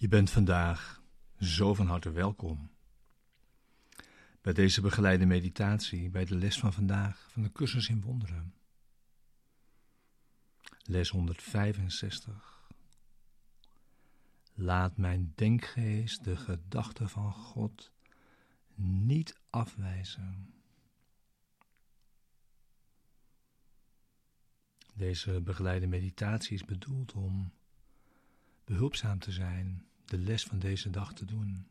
Je bent vandaag zo van harte welkom bij deze begeleide meditatie, bij de les van vandaag van de cursus in wonderen. Les 165. Laat mijn denkgeest de gedachten van God niet afwijzen. Deze begeleide meditatie is bedoeld om behulpzaam te zijn, de les van deze dag te doen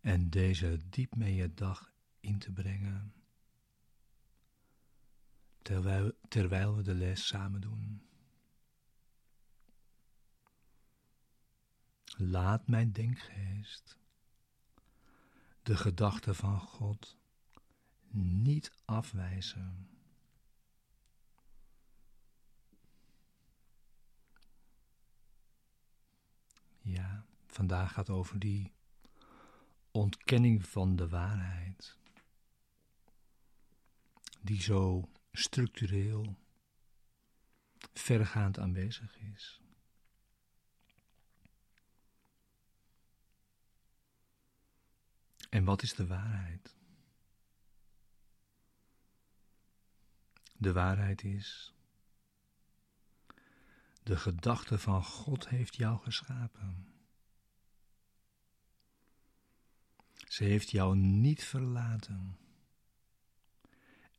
en deze diep mee je dag in te brengen, terwijl, terwijl we de les samen doen. Laat mijn denkgeest de gedachten van God niet afwijzen. Ja, vandaag gaat over die ontkenning van de waarheid, die zo structureel, vergaand aanwezig is. En wat is de waarheid? De waarheid is de gedachte van God heeft jou geschapen. Ze heeft jou niet verlaten.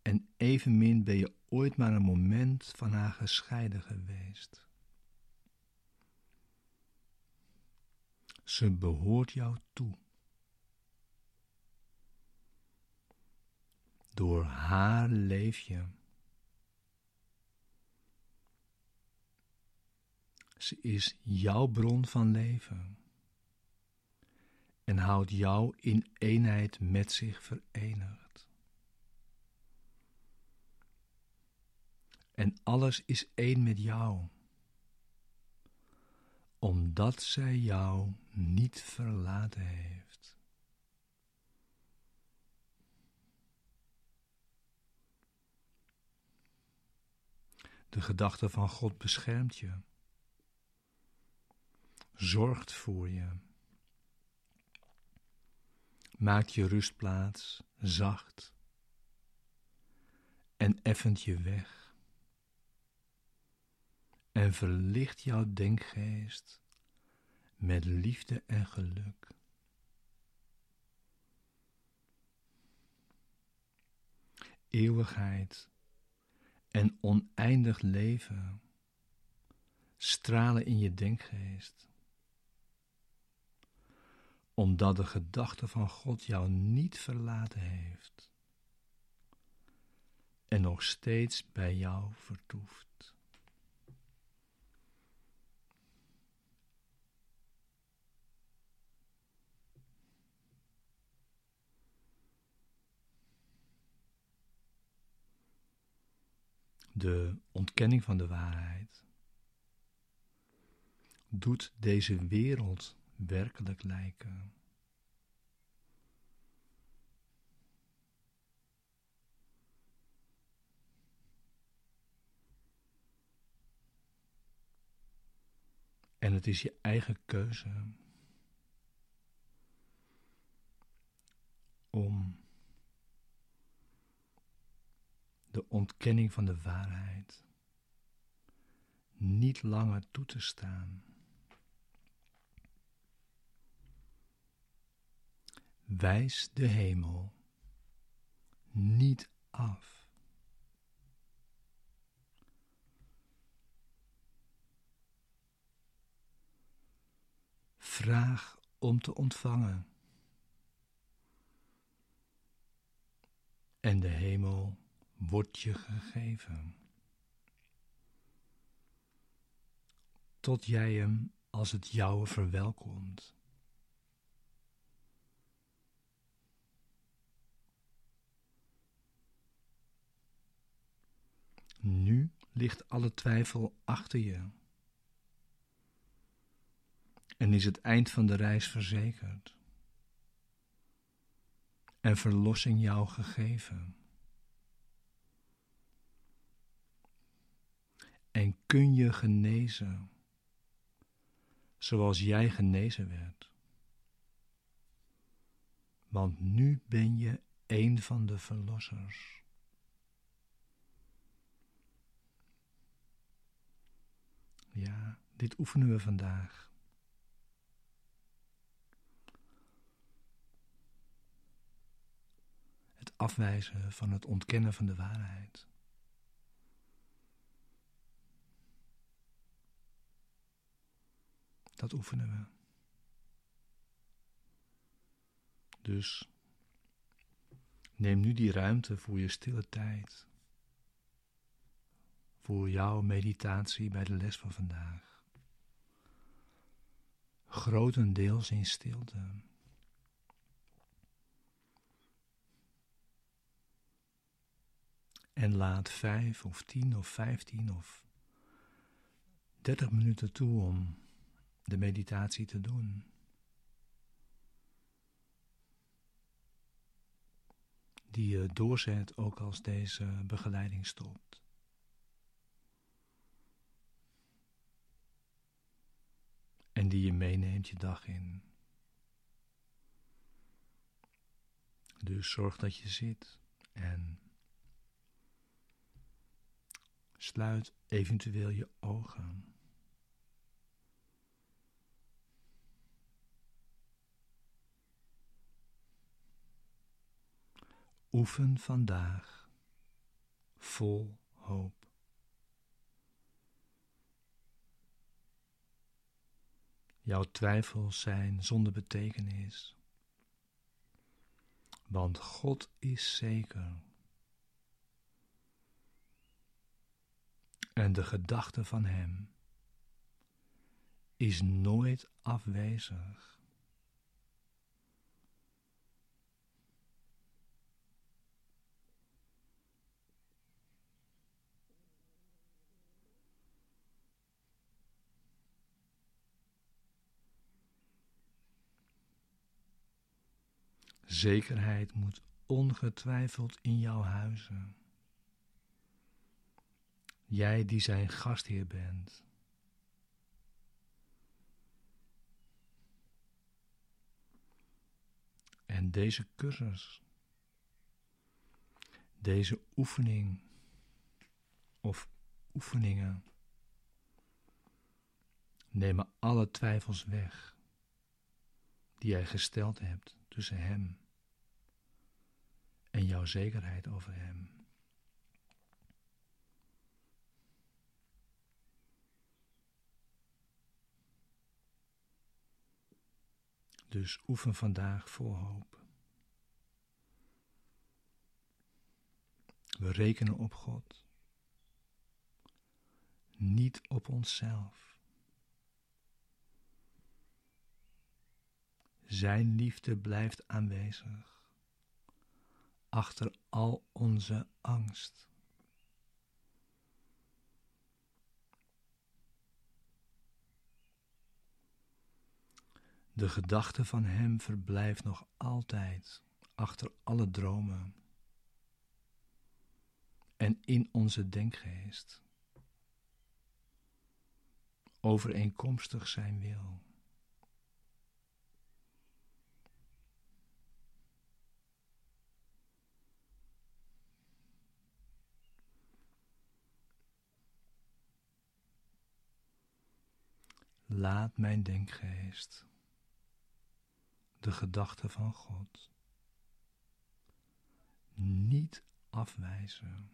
En evenmin ben je ooit maar een moment van haar gescheiden geweest. Ze behoort jou toe. Door haar leef je. Ze is jouw bron van leven en houdt jou in eenheid met zich verenigd. En alles is één met jou, omdat zij jou niet verlaten heeft. De gedachte van God beschermt je zorgt voor je. Maakt je rustplaats zacht en effent je weg. En verlicht jouw denkgeest met liefde en geluk. Eeuwigheid en oneindig leven stralen in je denkgeest omdat de gedachte van God jou niet verlaten heeft en nog steeds bij jou vertoeft. De ontkenning van de waarheid doet deze wereld werkelijk lijken. En het is je eigen keuze om de ontkenning van de waarheid niet langer toe te staan. Wijs de hemel niet af. Vraag om te ontvangen. En de hemel wordt je gegeven. Tot jij hem als het jouwe verwelkomt. Nu ligt alle twijfel achter je. En is het eind van de reis verzekerd. En verlossing jou gegeven. En kun je genezen, zoals jij genezen werd. Want nu ben je een van de verlossers. Ja, dit oefenen we vandaag. Het afwijzen van het ontkennen van de waarheid. Dat oefenen we. Dus neem nu die ruimte voor je stille tijd. Voor jouw meditatie bij de les van vandaag. Grotendeels in stilte. En laat vijf of tien of vijftien of dertig minuten toe om de meditatie te doen. Die je doorzet ook als deze begeleiding stopt. Die je meeneemt je dag in. Dus zorg dat je zit en sluit eventueel je ogen. Oefen vandaag vol hoop. Jouw twijfels zijn zonder betekenis, want God is zeker. En de gedachte van Hem is nooit afwezig. Zekerheid moet ongetwijfeld in jouw huizen. Jij die zijn gastheer bent. En deze cursus, deze oefening of oefeningen nemen alle twijfels weg die jij gesteld hebt tussen Hem en jouw zekerheid over Hem. Dus oefen vandaag vol hoop. We rekenen op God, niet op onszelf. Zijn liefde blijft aanwezig achter al onze angst. De gedachte van Hem verblijft nog altijd achter alle dromen en in onze denkgeest, overeenkomstig Zijn wil. Laat mijn denkgeest de gedachte van God niet afwijzen.